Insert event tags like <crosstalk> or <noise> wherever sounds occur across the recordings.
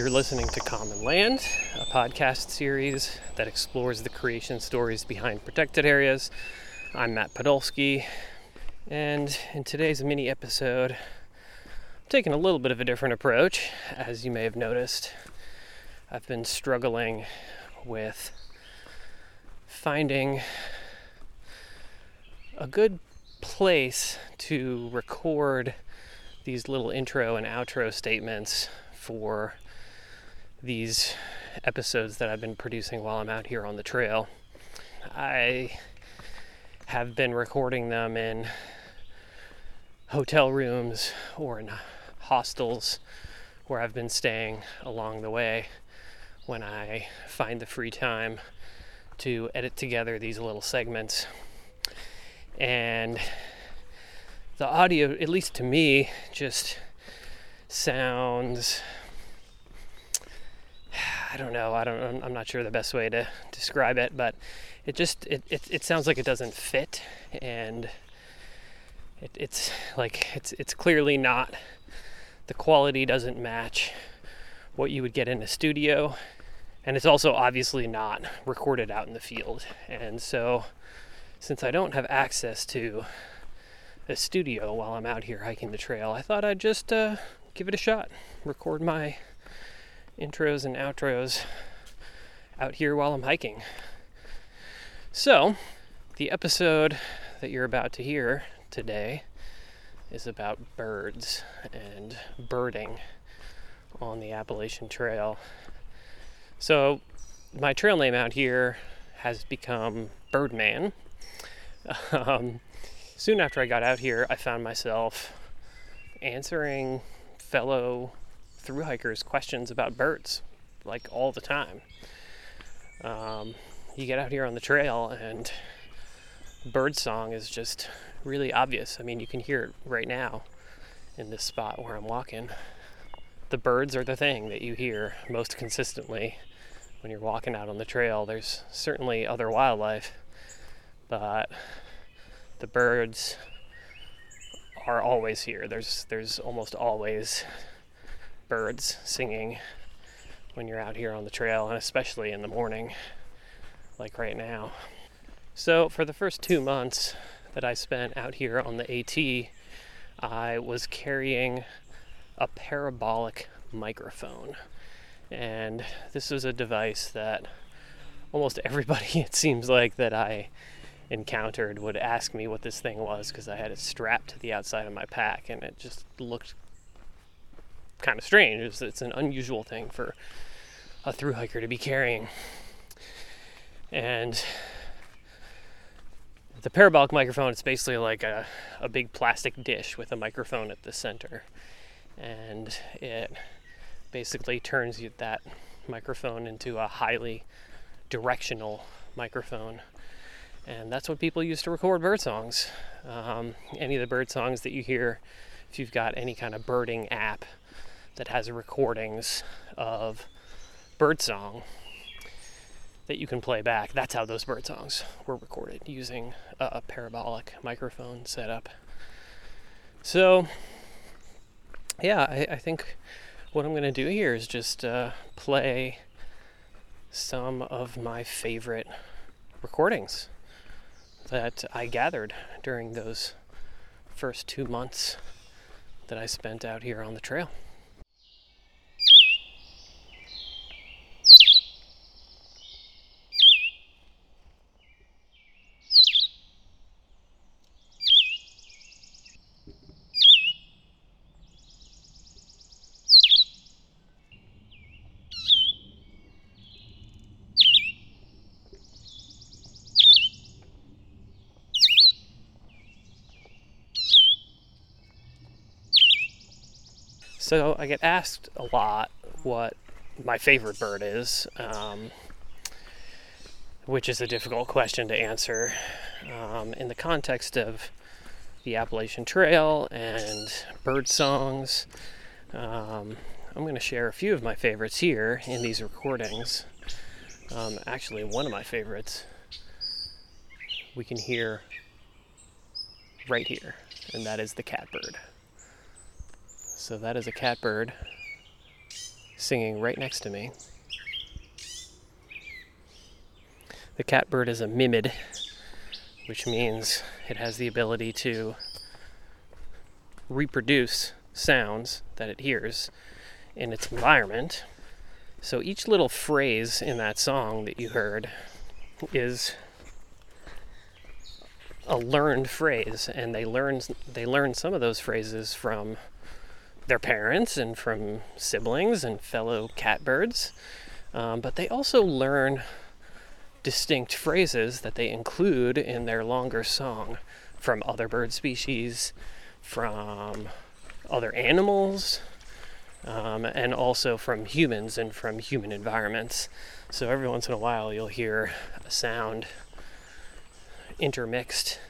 You're listening to Common Land, a podcast series that explores the creation stories behind protected areas. I'm Matt Podolsky, and in today's mini episode, I'm taking a little bit of a different approach. As you may have noticed, I've been struggling with finding a good place to record these little intro and outro statements for these episodes that I've been producing while I'm out here on the trail. I have been recording them in hotel rooms or in hostels where I've been staying along the way when I find the free time to edit together these little segments. And the audio, at least to me, just sounds. I don't know. I don't. I'm not sure the best way to describe it, but it just it, it, it sounds like it doesn't fit, and it, it's like it's it's clearly not. The quality doesn't match what you would get in a studio, and it's also obviously not recorded out in the field. And so, since I don't have access to a studio while I'm out here hiking the trail, I thought I'd just uh, give it a shot. Record my intros and outros out here while I'm hiking. So, the episode that you're about to hear today is about birds and birding on the Appalachian Trail. So, my trail name out here has become Birdman. <laughs> Um, soon after I got out here, I found myself answering fellow through hikers questions about birds like all the time. Um, you get out here on the trail and bird song is just really obvious. I mean, you can hear it right now in this spot where I'm walking. The birds are the thing that you hear most consistently when you're walking out on the trail. There's certainly other wildlife, but the birds are always here. There's there's almost always birds singing when you're out here on the trail, and especially in the morning, like right now. So for the first two months that I spent out here on the AT, I was carrying a parabolic microphone, and this was a device that almost <laughs> everybody it seems like that I encountered would ask me what this thing was because I had it strapped to the outside of my pack and it just looked kind of strange. It's, it's an unusual thing for a through hiker to be carrying. And the parabolic microphone it's basically like a, a big plastic dish with a microphone at the center. And it basically turns that microphone into a highly directional microphone and that's what people use to record bird songs. Um, any of the bird songs that you hear, if you've got any kind of birding app that has recordings of bird song that you can play back, that's how those bird songs were recorded using a, a parabolic microphone setup. So, yeah, I, I, think what I'm going to do here is just uh, play some of my favorite recordings that I gathered during those first two months that I spent out here on the trail. So I get asked a lot what my favorite bird is, um, which is a difficult question to answer um, in the context of the Appalachian Trail and bird songs. Um, I'm going to share a few of my favorites here in these recordings. Um, actually, one of my favorites we can hear right here, and that is the catbird. So that is a catbird singing right next to me. The catbird is a mimid, which means it has the ability to reproduce sounds that it hears in its environment. So each little phrase in that song that you heard is a learned phrase and they learn they learn some of those phrases from their parents and from siblings and fellow catbirds um, but they also learn distinct phrases that they include in their longer song from other bird species from other animals um, and also from humans and from human environments. So every once in a while, you'll hear a sound intermixed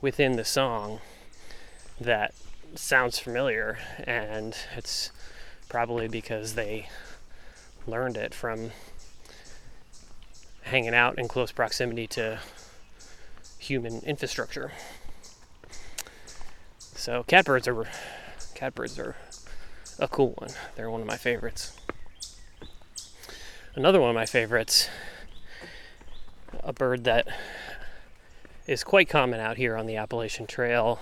within the song that sounds familiar, and it's probably because they learned it from hanging out in close proximity to human infrastructure. So catbirds are catbirds are a cool one. They're one of my favorites. Another one of my favorites, a bird that is quite common out here on the Appalachian Trail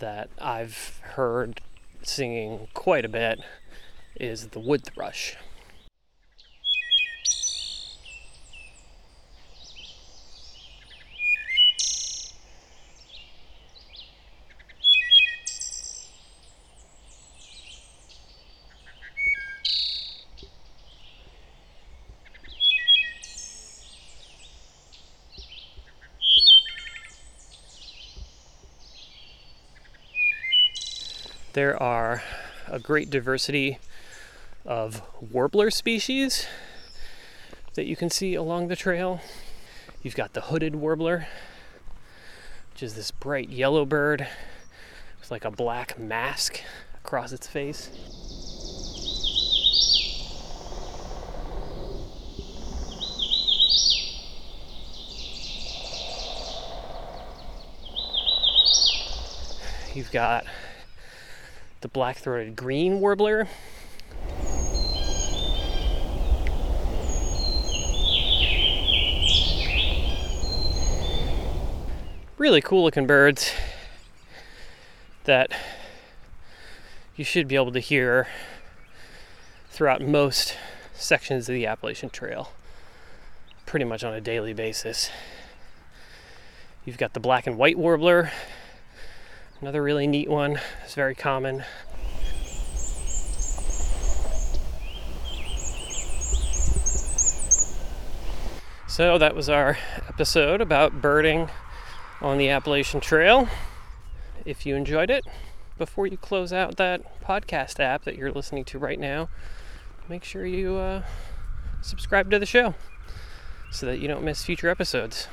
that I've heard singing quite a bit, is the wood thrush. There are a great diversity of warbler species that you can see along the trail. You've got the hooded warbler, which is this bright yellow bird with like a black mask across its face. You've got the black throated green warbler. Really cool looking birds that you should be able to hear throughout most sections of the Appalachian Trail pretty much on a daily basis. You've got the black and white warbler, Another really neat one. It's very common. So that was our episode about birding on the Appalachian Trail. If you enjoyed it, before you close out that podcast app that you're listening to right now, make sure you uh, subscribe to the show so that you don't miss future episodes.